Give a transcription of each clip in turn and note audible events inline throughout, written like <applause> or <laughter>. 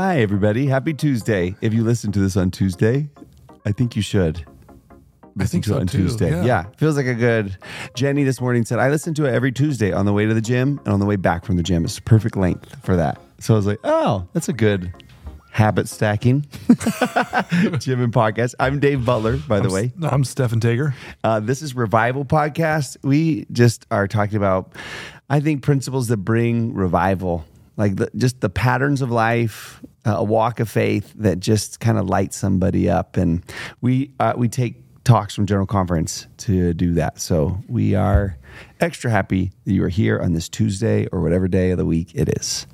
Hi, everybody. Happy Tuesday. If you listen to this on Tuesday, I think you should. Listen think to so it on too, Tuesday. yeah. yeah, feels like a good. Jenny this morning said, I listen to it every Tuesday on the way to the gym and on the way back from the gym. It's perfect length for that. So I was like, oh, that's a good habit stacking <laughs> gym and podcast. I'm Dave Butler, by the way. I'm Stephan Taeger. Uh, this is Revival Podcast. We just are talking about, I think, principles that bring revival, like the, just the patterns of life, uh, a walk of faith that just kind of lights somebody up. And we uh, we take talks from General Conference to do that. So we are extra happy that you are here on this Tuesday or whatever day of the week it is.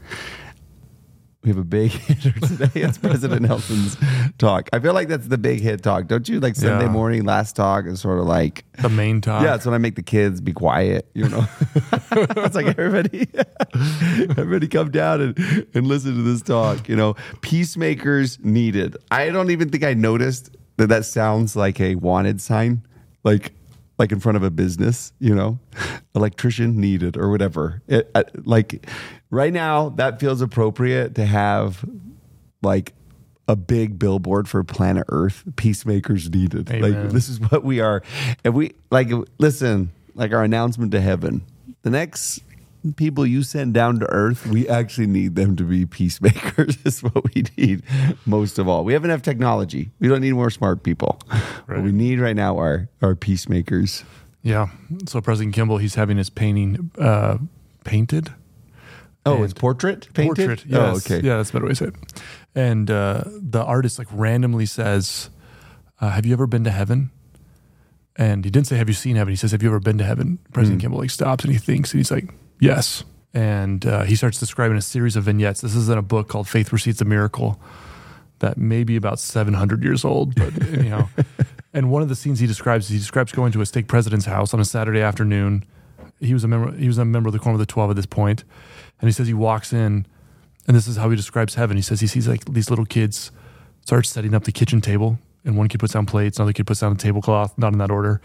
We have a big <laughs> hitter today. It's President <laughs> Nelson's talk. I feel like that's the big hit talk, don't you? Like Sunday Yeah. morning, last talk is sort of like The main talk. yeah, it's when I make the kids be quiet, you know. <laughs> it's like everybody, everybody come down and, and listen to this talk. You know, peacemakers needed. I don't even think I noticed that that sounds like a wanted sign, like like in front of a business. You know, <laughs> electrician needed or whatever. It, I- like right now, that feels appropriate to have like a big billboard for planet Earth. Peacemakers needed. Like this is what we are. If we like, listen, like our announcement to heaven, the next people you send down to earth, we actually need them to be peacemakers. <laughs> is what we need most of all. We have enough technology. We don't need more smart people. What we need right now are are peacemakers. Yeah. So President Kimball, he's having his painting uh, painted. Oh, it's portrait painted. Portrait. Yes. Oh, okay. Yeah, that's a better way to say it. And uh, the artist like randomly says, uh, "Have you ever been to heaven?" And he didn't say, "Have you seen heaven?" He says, "Have you ever been to heaven?" President Kimball like stops and he thinks and he's like, "Yes." And uh, he starts describing a series of vignettes. This is in a book called "Faith Precedes a Miracle," that may be about seven hundred years old, but <laughs> you know. And one of the scenes he describes, he describes going to a stake president's house on a Saturday afternoon. He was a member. He was a member of the Quorum of the Twelve at this point, and he says he walks in, and this is how he describes heaven. He says he sees like these little kids start setting up the kitchen table, and one kid puts down plates, another kid puts down a tablecloth, not in that order.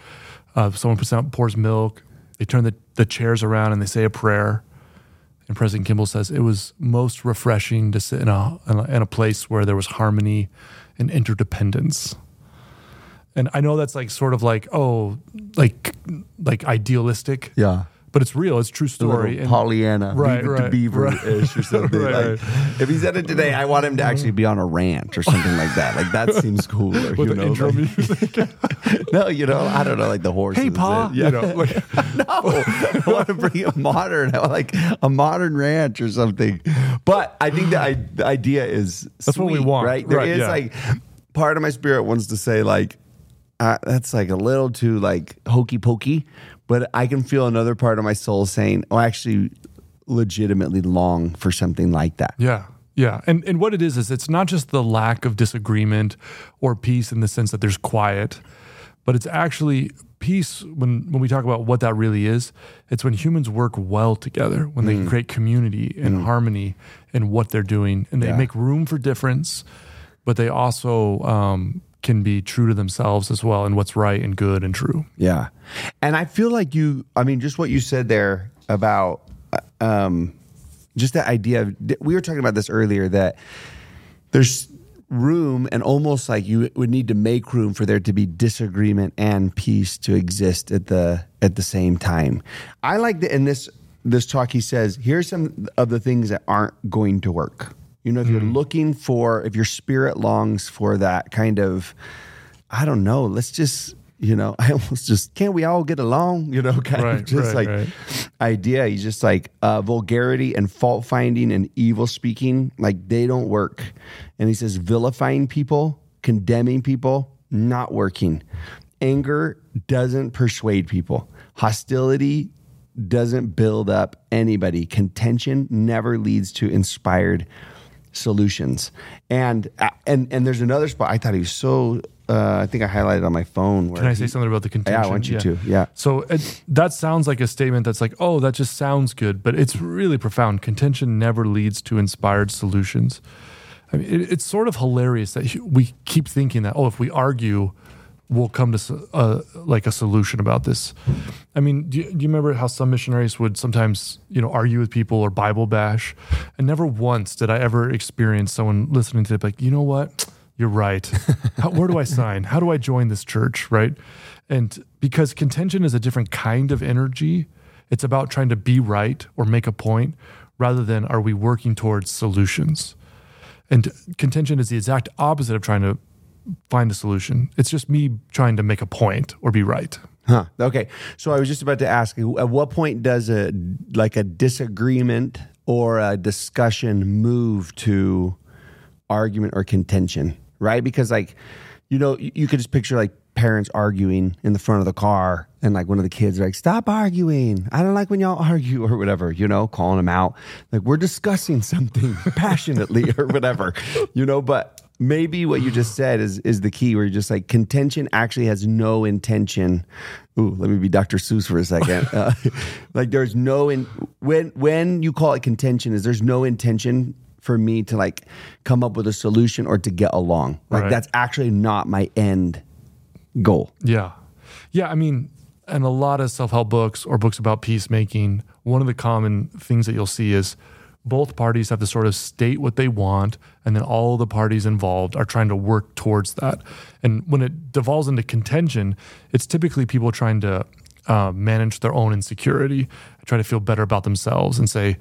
Uh, someone puts down pours milk. They turn the, the chairs around and they say a prayer. And President Kimball says it was most refreshing to sit in a in a, in a place where there was harmony and interdependence. And I know that's like sort of like oh like like idealistic, Yeah. But it's real. It's a true story. And- Pollyanna, Right, Leave it to right, Beaver right. or <laughs> something. Right, like, If he said it today, I want him to actually be on a ranch or something like that. Like that seems cooler. with you know, intro like- music. <laughs> no, you know, I don't know, like the horses. hey, Pa. Yeah, You know, like, <laughs> no, I want to bring it modern, like a modern ranch or something. But I think the, I, the idea is That's what we want. right? There Right, is yeah. like part of my spirit wants to say like uh, that's like a little too like hokey pokey, but I can feel another part of my soul saying, "Oh, I actually legitimately long for something like that." Yeah. Yeah. And and what it is is it's not just the lack of disagreement or peace in the sense that there's quiet, but it's actually peace when when we talk about what that really is, it's when humans work well together, when they create community and harmony in what they're doing and they Yeah. make room for difference, but they also um, can be true to themselves as well and what's right and good and true. Yeah. And I feel like you, I mean, just what you said there about uh, um, just that idea of, we were talking about this earlier that there's room and almost like you would need to make room for there to be disagreement and peace to exist at the at the same time. I like that in this this talk he says, here's some of the things that aren't going to work. You know, if you're looking for if your spirit longs for that kind of I don't know. Let's just, you know, <laughs> I almost just can't we all get along? You know, <laughs> kind of just right, like right. idea. He's just like uh, vulgarity and fault finding and evil speaking, like they don't work. And he says vilifying people, condemning people, not working. Anger doesn't persuade people. Hostility doesn't build up anybody. Contention never leads to inspired solutions. And uh, and and there's another spot. I thought he was so. Uh, I think I highlighted on my phone. Where Can I say he- something about the contention? Yeah, I want you to. Yeah. So it, that sounds like a statement that's like, oh, that just sounds good, but it's really profound. Contention never leads to inspired solutions. I mean, it, it's sort of hilarious that we keep thinking that, oh, if we argue, we'll come to uh, like a solution about this. I mean, do you, do you remember how some missionaries would sometimes, you know, argue with people or Bible bash? And never once did I ever experience someone listening to it like, you know what, you're right. How, where do I <laughs> sign? How do I join this church? Right? And because contention is a different kind of energy, it's about trying to be right or make a point rather than are we working towards solutions. And contention is the exact opposite of trying to find a solution. It's just me trying to make a point or be right. Huh. Okay. So I was just about to ask at what point does a like a disagreement or a discussion move to argument or contention? Right? Because like, you know, you, could just picture like parents arguing in the front of the car and like one of the kids like, stop arguing. I don't like when y'all argue or whatever, you know, calling them out. Like we're discussing something <laughs> passionately or whatever, you know, but maybe what you just said is is the key where you're just like contention actually has no intention ooh let me be dr seuss for a second <laughs> uh, like there's no in when when you call it contention is there's no intention for me to like come up with a solution or to get along like Right. that's actually not my end goal Yeah. Yeah. I mean, and a lot of self help books or books about peacemaking, one of the common things that you'll see is both parties have to sort of state what they want, and then all the parties involved are trying to work towards that. And when it devolves into contention, it's typically people trying to uh, manage their own insecurity, try to feel better about themselves, and say,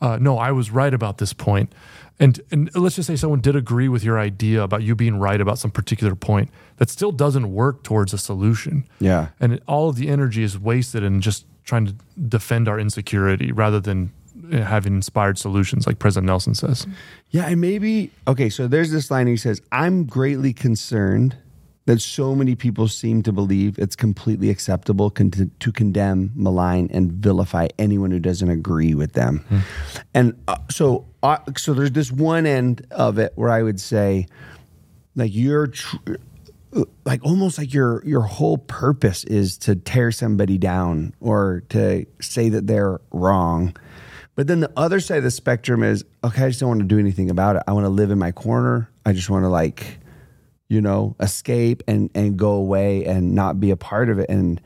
uh, "No, I was right about this point." And and let's just say someone did agree with your idea about you being right about some particular point. That still doesn't work towards a solution. Yeah. And it, all of the energy is wasted in just trying to defend our insecurity rather than uh, having inspired solutions, like President Nelson says. Yeah, and maybe okay. So there's this line he says, "I'm greatly concerned that so many people seem to believe it's completely acceptable con- to condemn, malign, and vilify anyone who doesn't agree with them." And uh, so, uh, so there's this one end of it where I would say, like you're. Tr- like almost like your your whole purpose is to tear somebody down or to say that they're wrong but then the other side of the spectrum is okay i just don't want to do anything about it. I want to live in my corner. I just want to like you know escape and and go away and not be a part of it. And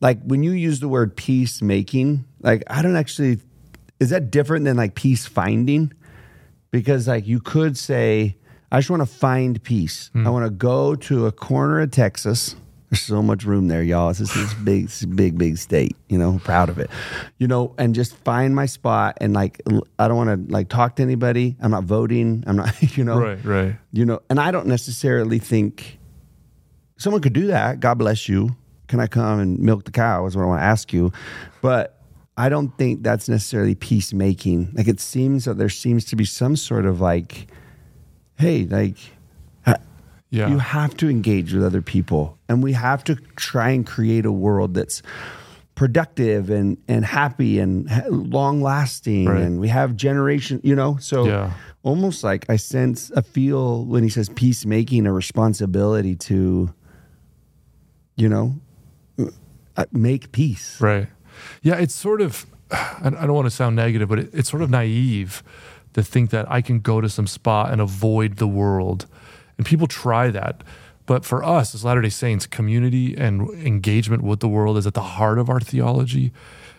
like when you use the word peacemaking like i don't actually is that different than like peace finding? Because like you could say i just want to find peace. I hmm. want to go to a corner of texas there's so much room there y'all. It's just this <sighs> big big big state. You know proud of it. You know and just find my spot and like I don't want to like talk to anybody. I'm not voting. I'm not <laughs> you know? Right, right. you know and i don't necessarily think someone could do that. God bless you. Can i come and milk the cow is what i want to ask you. But i don't think that's necessarily peacemaking. Like it seems that there seems to be some sort of like hey like Yeah. you have to engage with other people and we have to try and create a world that's productive and and happy and long lasting Right. and we have generation you know so Yeah. almost like i sense a feel when he says peacemaking a responsibility to you know uh, make peace Right. Yeah, it's sort of, <sighs> I I don't want to sound negative, but it, it's sort of naive to think that I can go to some spot and avoid the world. And people try that. But for us as Latter day Saints, community and engagement with the world is at the heart of our theology.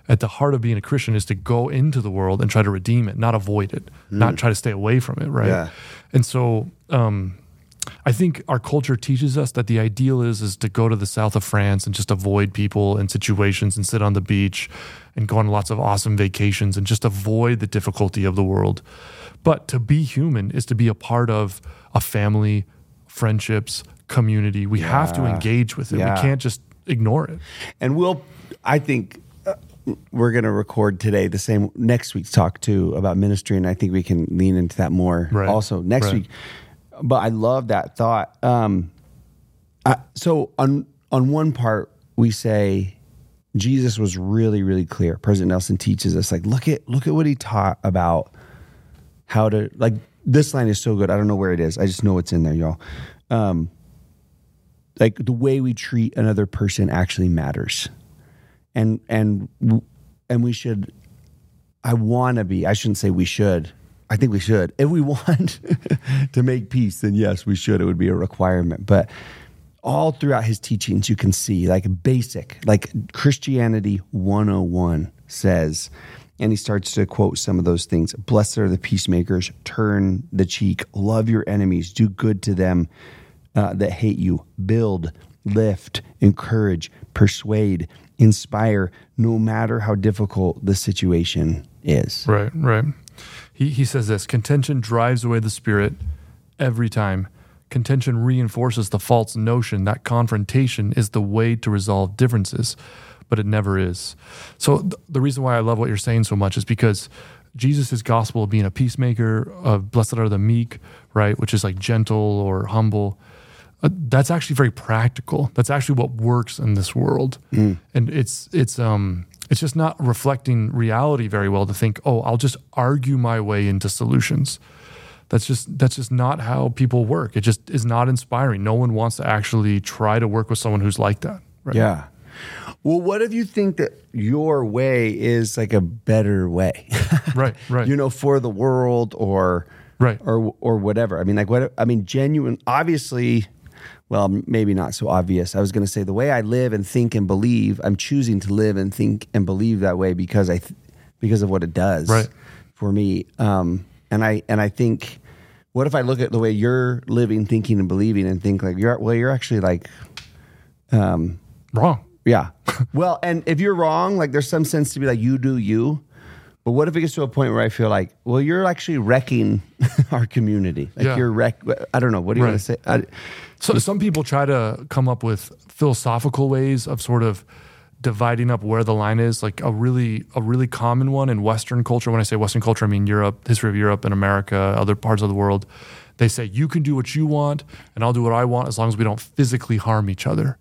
At the heart of being a Christian is to go into the world and try to redeem it, not avoid it, not try to stay away from it, right? Yeah. And so, um, I think our culture teaches us that the ideal is is to go to the south of France and just avoid people and situations and sit on the beach and go on lots of awesome vacations and just avoid the difficulty of the world. But to be human is to be a part of a family, friendships, community. We have to engage with it. Yeah. We can't just ignore it. and we'll i think uh, we're going to record today the same next week's talk too about ministry and i think we can lean into that more Right. also next Right. week but i love that thought um I, so on on one part we say jesus was really really clear president nelson teaches us like look at look at what he taught about how to like this line is so good. I don't know where it is. I just know it's in there y'all. Um like the way we treat another person actually matters. And and and we should i want to be i shouldn't say we should. I think we should. If we <laughs> want to make peace then yes we should. It would be a requirement. But all throughout his teachings, you can see like basic, like Christianity 101 says, and he starts to quote some of those things Blessed are the peacemakers, turn the cheek, love your enemies, do good to them uh, that hate you, build, lift, encourage, persuade, inspire, no matter how difficult the situation is. Right, right. He, he says this contention drives away the spirit every time. Contention reinforces the false notion that confrontation is the way to resolve differences, but it never is. So, th- the reason why I love what you're saying so much is because Jesus' gospel of being a peacemaker, of blessed are the meek, right, which is like gentle or humble, uh, that's actually very practical. That's actually what works in this world, and it's it's um it's just not reflecting reality very well to think, oh, I'll just argue my way into solutions. That's just that's just not how people work. It just is not inspiring. No one wants to actually try to work with someone who's like that. Right? Yeah. Well, what if you think that your way is like a better way? <laughs> Right. Right. you know, for the world or Right. or or whatever. I mean, like what I mean, genuine. Obviously, well, maybe not so obvious. I was going to say the way I live and think and believe. I'm choosing to live and think and believe that way because I, th- because of what it does Right. for me. Um, and I and I think, what if I look at the way you're living, thinking, and believing, and think like you're well, you're actually like um, Wrong. Yeah. <laughs> well, and if you're wrong, like there's some sense to be like you do you. But what if it gets to a point where I feel like, well, you're actually wrecking <laughs> our community. Like Yeah. you're wreck. I don't know. What do you want to say? I, So some people try to come up with philosophical ways of sort of dividing up where the line is. Like a really a really common one in Western culture. When I say Western culture, I mean Europe, history of Europe and America, other parts of the world. They say you can do what you want, and I'll do what I want as long as we don't physically harm each other.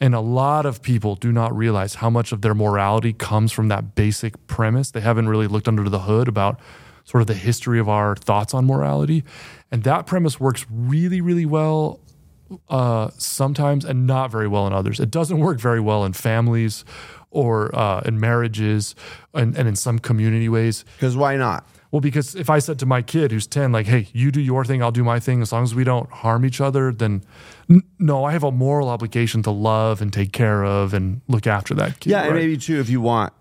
And a lot of people do not realize how much of their morality comes from that basic premise. They haven't really looked under the hood about sort of the history of our thoughts on morality. And that premise works really, really well uh, sometimes and not very well in others. It doesn't work very well in families or uh, in marriages and, and in some community ways. Because why not? Well, because if I said to my kid who's 10, like, hey, you do your thing, I'll do my thing, as long as we don't harm each other, then n- no, I have a moral obligation to love and take care of and look after that kid. Yeah, and maybe too if you want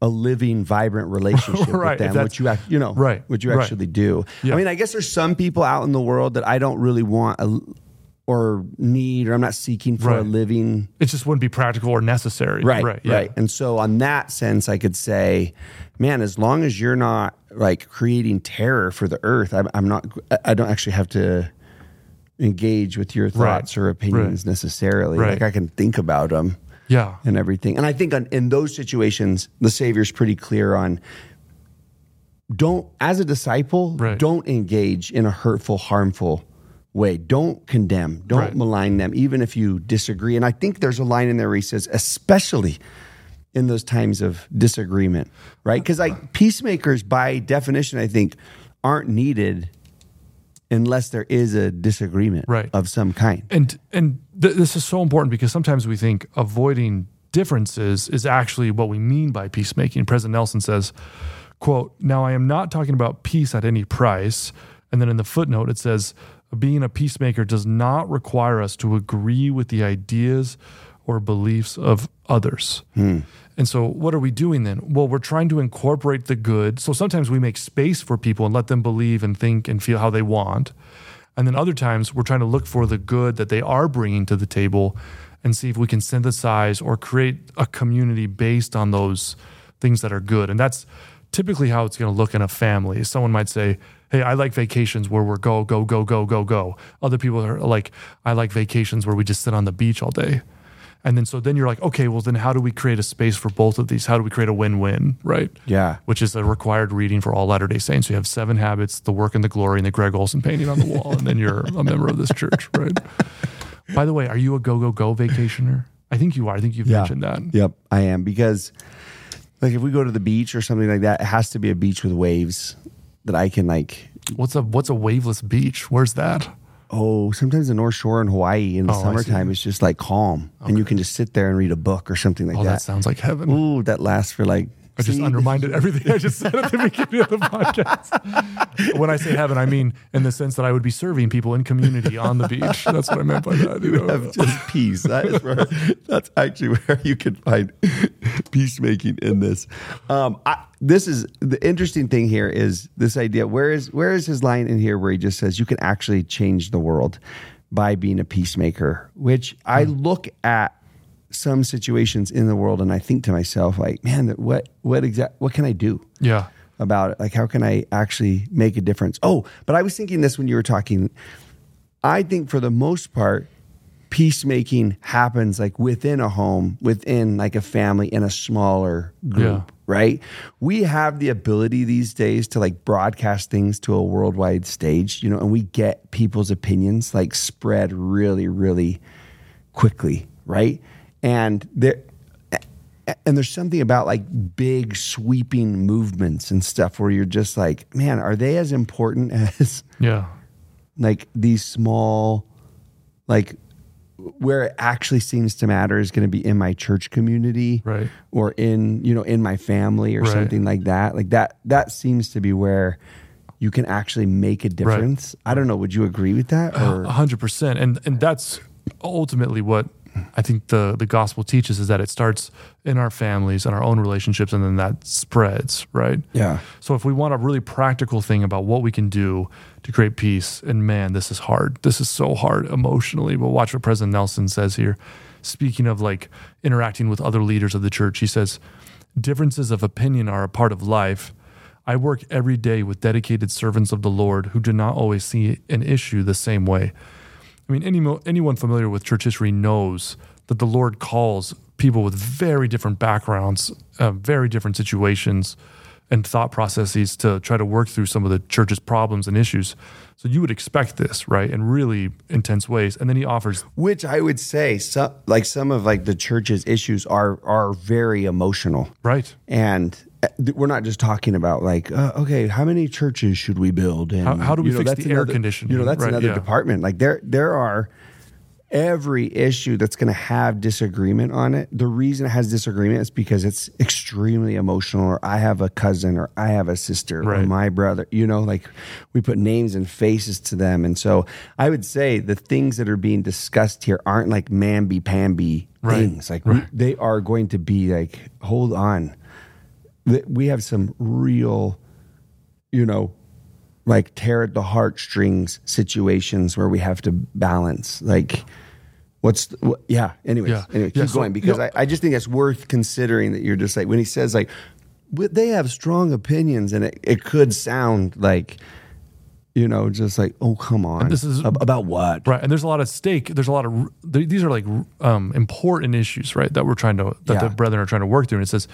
a living, vibrant relationship <laughs> Right, with them, which you act, you know, Right, what you right. actually do. Yeah. I mean, I guess there's some people out in the world that I don't really want a, or need, or I'm not seeking for a living it just wouldn't be practical or necessary. right Right. right, and so on that sense i could say man as long as you're not like creating terror for the earth i'm, I'm not i don't actually have to engage with your thoughts or opinions necessarily Right. like i can think about them Yeah. and everything and i think on, in those situations the savior's pretty clear on don't as a disciple Right. don't engage in a hurtful harmful way don't condemn don't Right. malign them even if you disagree and i think there's a line in there where he says especially in those times of disagreement right because like peacemakers by definition i think aren't needed unless there is a disagreement Right. of some kind and and th- this is so important because sometimes we think avoiding differences is actually what we mean by peacemaking. President Nelson says, "quote Now I am not talking about peace at any price." And then in the footnote it says, "Being a peacemaker does not require us to agree with the ideas or beliefs of others." Hmm. And so, what are we doing then? Well, we're trying to incorporate the good. So sometimes we make space for people and let them believe and think and feel how they want. And then other times we're trying to look for the good that they are bringing to the table and see if we can synthesize or create a community based on those things that are good. And that's typically how it's going to look in a family. Someone might say, Hey, I like vacations where we're go, go, go, go, go, go. Other people are like, I like vacations where we just sit on the beach all day. And then so then you're like, okay, well then how do we create a space for both of these? How do we create a win-win, right? Yeah. Which is a required reading for all Latter-day Saints. You have seven habits, the work and the glory, and the Greg Olson painting on the wall, and then you're a member of this church, right? <laughs> By the way, are you a go go go vacationer? I think you are. I think you've Yeah. mentioned that. Yep, I am because like if we go to the beach or something like that, it has to be a beach with waves that I can like. What's a what's a waveless beach? Where's that? Oh, sometimes the North Shore in Hawaii in the Oh, I summertime see. is just like calm, and you can just sit there and read a book or something like Oh, that that. sounds like heaven. Ooh, that lasts for like I just See? undermined everything I just said at the beginning of the podcast. when I say heaven, I mean in the sense that I would be serving people in community on the beach. That's what I meant by that. you You know? have just peace. That is where that's actually where you can find peacemaking in this. Um, I, this is the interesting thing here is this idea. Where is where is his line in here where he just says you can actually change the world by being a peacemaker? Which I look at some situations in the world and I think to myself like, man, what what exact what can I do? Yeah. about it. Like, how can I actually make a difference? Oh, but I was thinking this when you were talking. I think for the most part, peacemaking happens like within a home, within like a family, in a smaller group, Yeah. right? We have the ability these days to like broadcast things to a worldwide stage, you know, and we get people's opinions like spread really, really quickly, right? And there, and there's something about like big sweeping movements and stuff where you're just like, man, are they as important <laughs> as Yeah. like these small, like where it actually seems to matter is going to be in my church community, Right. Or in you know in my family or Right. something like that. Like that that seems to be where you can actually make a difference. I don't know. Would you agree with that? Or A hundred percent, and and that's ultimately what I think the the gospel teaches is that it starts in our families and our own relationships, and then that spreads, right? yeah, So if we want a really practical thing about what we can do to create peace, and man, this is hard. This is so hard emotionally. But watch what President Nelson says here. Speaking of like interacting with other leaders of the church, he says, differences of opinion are a part of life. I work every day with dedicated servants of the Lord who do not always see an issue the same way. I mean, any, anyone familiar with church history knows that the Lord calls people with very different backgrounds, uh, very different situations, and thought processes to try to work through some of the church's problems and issues. So you would expect this, right, in really intense ways. And then he offers, which I would say, some like some of like the church's issues are are very emotional. right, and we're not just talking about like uh, okay how many churches should we build? And How- how do we you know, fix that's the air another- conditioning? you know that's Right, another yeah. department. Like there there are every issue that's going to have disagreement on it. The reason it has disagreement is because it's extremely emotional or i have a cousin or i have a sister or my brother you know like we put names and faces to them. And so i would say the things that are being discussed here aren't like mamby pamby Right. things. Like we, they are going to be like hold on Th- we have some real, you know, like tear at the heartstrings situations where we have to balance. Like, what's, the, what, yeah, anyways, Yeah. anyway, Yeah, keep so- going because yeah. I, I just think it's worth considering that you're just like, when he says, like, they have strong opinions, and it, it could sound like, you know, just like, oh, come on. this is- about what? right. And there's a lot of stake. There's a lot of these are like um, important issues, right, that we're trying to that Yeah. the brethren are trying to work through. And it says,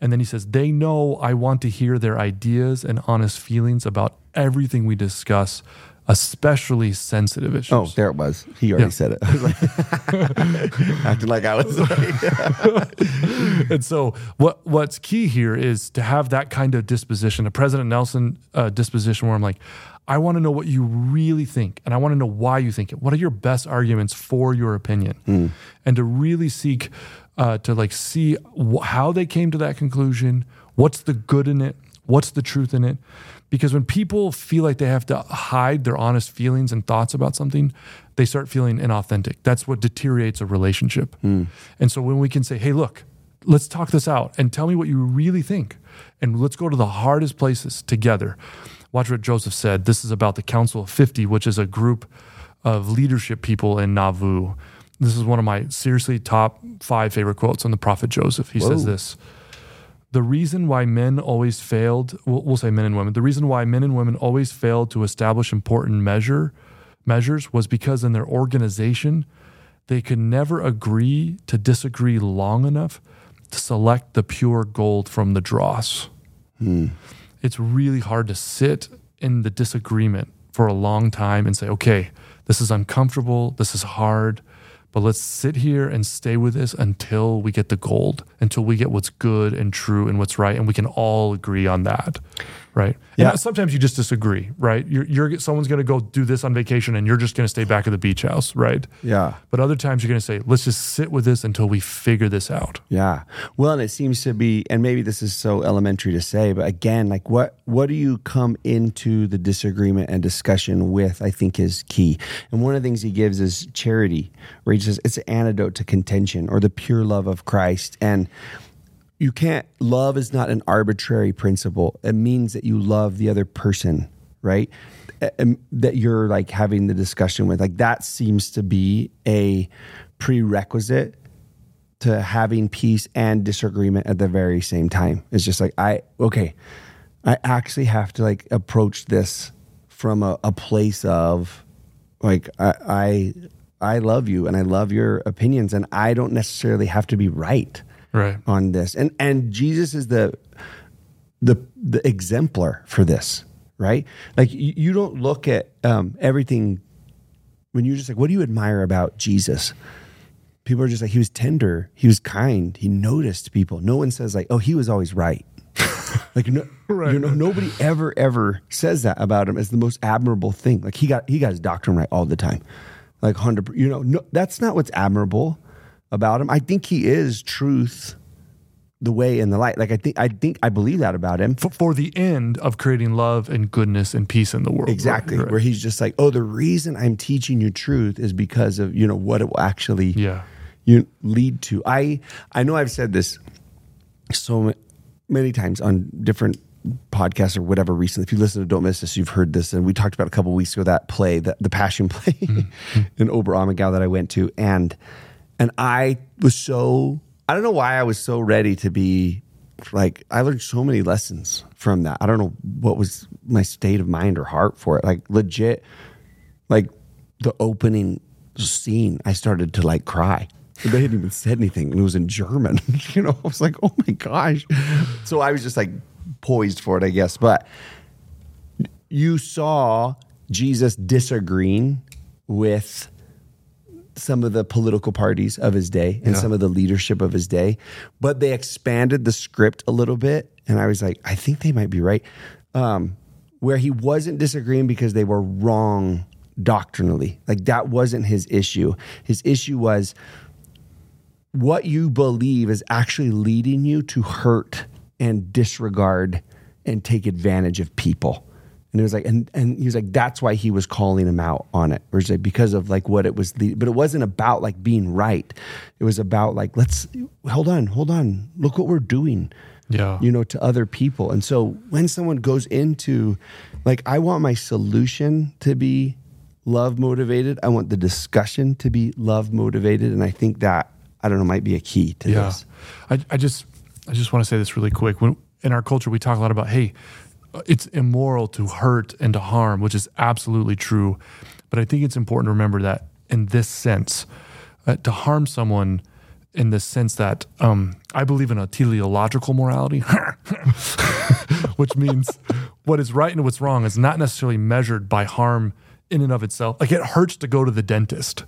and then he says, they know I want to hear their ideas and honest feelings about everything we discuss, especially sensitive issues. Oh, there it was. He already Yeah. said it. <laughs> I was like, <laughs> acting like I was like, <laughs> and so what what's key here is to have that kind of disposition, a President Nelson uh, disposition, where I'm like, I want to know what you really think, and I want to know why you think it. What are your best arguments for your opinion, and to really seek uh, to like see wh- how they came to that conclusion. What's the good in it? What's the truth in it? Because when people feel like they have to hide their honest feelings and thoughts about something, they start feeling inauthentic. That's what deteriorates a relationship. And so when we can say, hey, look, let's talk this out and tell me what you really think. And let's go to the hardest places together. Watch what Joseph said. This is about the Council of 50, which is a group of leadership people in Nauvoo. This is one of my seriously top five favorite quotes on the prophet Joseph. He says this The reason why men always failed, we'll, we'll say men and women, the reason why men and women always failed to establish important measure measures was because in their organization, they could never agree to disagree long enough to select the pure gold from the dross. Hmm. It's really hard to sit in the disagreement for a long time and say, okay, this is uncomfortable, this is hard, but let's sit here and stay with this until we get the gold, until we get what's good and true and what's right, and we can all agree on that, right? Yeah. And sometimes you just disagree, right? You're, you're someone's going to go do this on vacation, and you're just going to stay back at the beach house, right? Yeah. But other times you're going to say, let's just sit with this until we figure this out. Yeah. Well, and it seems to be, and maybe this is so elementary to say, but again, like what what do you come into the disagreement and discussion with? I think is key. And one of the things he gives is charity, where he says it's an antidote to contention or the pure love of Christ. And you can't love is not an arbitrary principle. It means that you love the other person, right? And um, that you're like having the discussion with. Like that seems to be a prerequisite to having peace and disagreement at the very same time. It's just like I okay, I actually have to like approach this from a, a place of like I, I I love you and I love your opinions and I don't necessarily have to be right Right. on this. And and Jesus is the the the exemplar for this, right? Like you, you don't look at um, everything when you're just like, what do you admire about Jesus? People are just like, he was tender, he was kind, he noticed people. No one says like, oh, he was always right. <laughs> like no, Right. you know, nobody ever ever says that about him as the most admirable thing. Like he got he got his doctrine right all the time, like hundred. You know, no, that's not what's admirable about him. I think he is truth, the way and the light. Like I think I think I believe that about him. For, for the end of creating love and goodness and peace in the world. Exactly. Right, right. Where he's just like, oh, the reason I'm teaching you truth is because of you know what it will actually Yeah. you lead to. I I know I've said this so many times on different podcasts or whatever recently. If you listen to Don't Miss This, you've heard this, and we talked about a couple weeks ago that play, the, the Passion play mm-hmm. <laughs> in Oberammergau that I went to, and and I was so I don't know why I was so ready to be like I learned so many lessons from that. I don't know what was my state of mind or heart for it. Like legit, like the opening scene, I started to like cry. They hadn't even said anything, and it was in German. <laughs> you know, I was like, "Oh my gosh!" So I was just like poised for it, I guess. But you saw Jesus disagreeing with some of the political parties of his day and Yeah. some of the leadership of his day, but they expanded the script a little bit. And I was like, I think they might be right. Um, where he wasn't disagreeing because they were wrong doctrinally. Like that wasn't his issue. His issue was what you believe is actually leading you to hurt and disregard and take advantage of people. And it was like, and, and he was like, that's why he was calling him out on it. Or like because of like what it was, the, but it wasn't about like being right. It was about like, let's hold on, hold on, look what we're doing Yeah. you know, to other people. And so when someone goes into, like, I want my solution to be love motivated, I want the discussion to be love motivated. And I think that, I don't know, might be a key to Yeah. this. I, I just I just want to say this really quick. When in our culture we talk a lot about hey, it's immoral to hurt and to harm, which is absolutely true. But I think it's important to remember that in this sense, uh, to harm someone in the sense that um, I believe in a teleological morality, <laughs> which means what is right and what's wrong is not necessarily measured by harm in and of itself. Like it hurts to go to the dentist,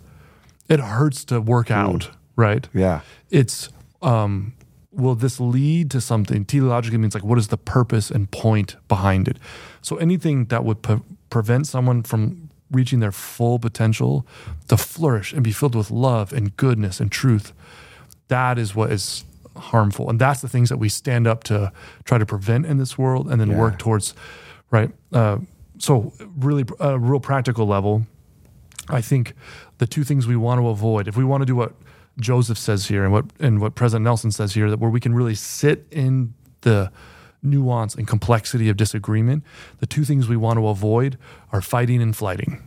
it hurts to work out, right? Yeah. it's um will this lead to something? Teleologically means like what is the purpose and point behind it? So anything that would pre- prevent someone from reaching their full potential to flourish and be filled with love and goodness and truth that is what is harmful. And that's the things that we stand up to try to prevent in this world and then Yeah. work towards right? Uh, so really a real practical level I think the two things we want to avoid, if we want to do what Joseph says here and what and what President Nelson says here, that where we can really sit in the nuance and complexity of disagreement, the two things we want to avoid are fighting and flighting.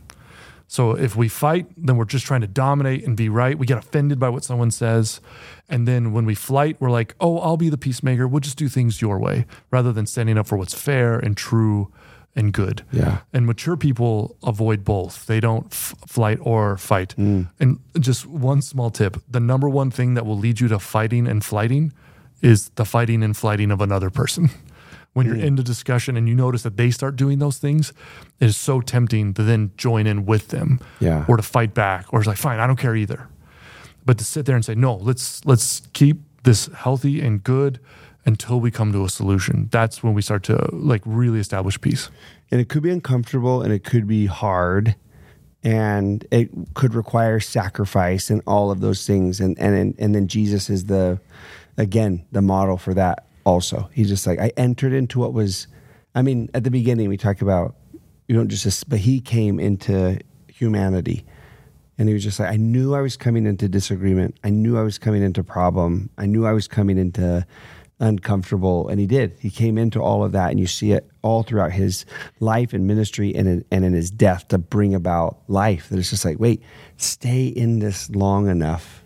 So if we fight, then we're just trying to dominate and be right. We get offended by what someone says. And then when we flight, we're like, oh, I'll be the peacemaker. We'll just do things your way rather than standing up for what's fair and true and good. Yeah. And mature people avoid both. They don't f- flight or fight. Mm. And just one small tip the number one thing that will lead you to fighting and flighting is the fighting and flighting of another person. <laughs> When you're mm. in the discussion and you notice that they start doing those things, it is so tempting to then join in with them Yeah. or to fight back or it's like, fine, I don't care either. but to sit there and say no let's let's keep this healthy and good until we come to a solution. That's when we start to like really establish peace. And it could be uncomfortable and it could be hard and it could require sacrifice and all of those things. And and and then Jesus is the again the model for that also. He's just like I entered into what was I mean at the beginning we talk about you don't just but he came into humanity. And he was just like I knew I was coming into disagreement. I knew I was coming into problem. I knew I was coming into uncomfortable and he did he came into all of that and you see it all throughout his life and ministry and in, and in his death to bring about life that it's just like wait stay in this long enough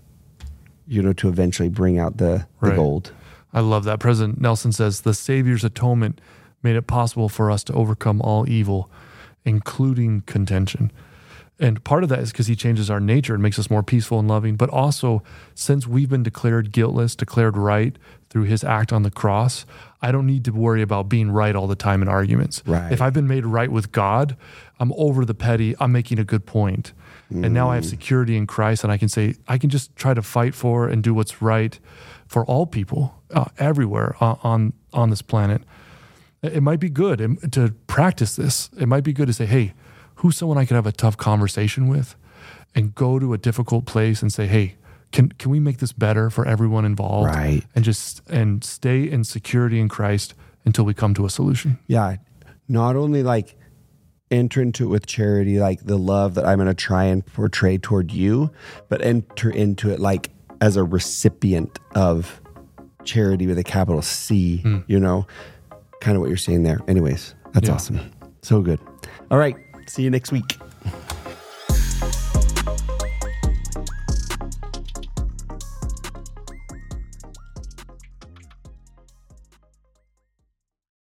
you know to eventually bring out the, the Right. gold I love that. President Nelson says the Savior's atonement made it possible for us to overcome all evil, including contention. And part of that is because he changes our nature and makes us more peaceful and loving. But also, since we've been declared guiltless, declared right through his act on the cross, I don't need to worry about being right all the time in arguments. Right. If I've been made right with God, I'm over the petty, I'm making a good point. And now I have security in Christ, and I can say, I can just try to fight for and do what's right for all people uh, everywhere uh, on on this planet. It it might be good um, to practice this. It might be good to say, "Hey, who's someone I could have a tough conversation with?" and go to a difficult place and say, "Hey, can can we make this better for everyone involved?" Right. And just and stay in security in Christ until we come to a solution. yeah not only like enter into it with charity like the love that i'm going to try and portray toward you but enter into it like as a recipient of charity with a capital c hmm. you know kind of what you're saying there anyways that's Yeah. awesome so good all right See you next week.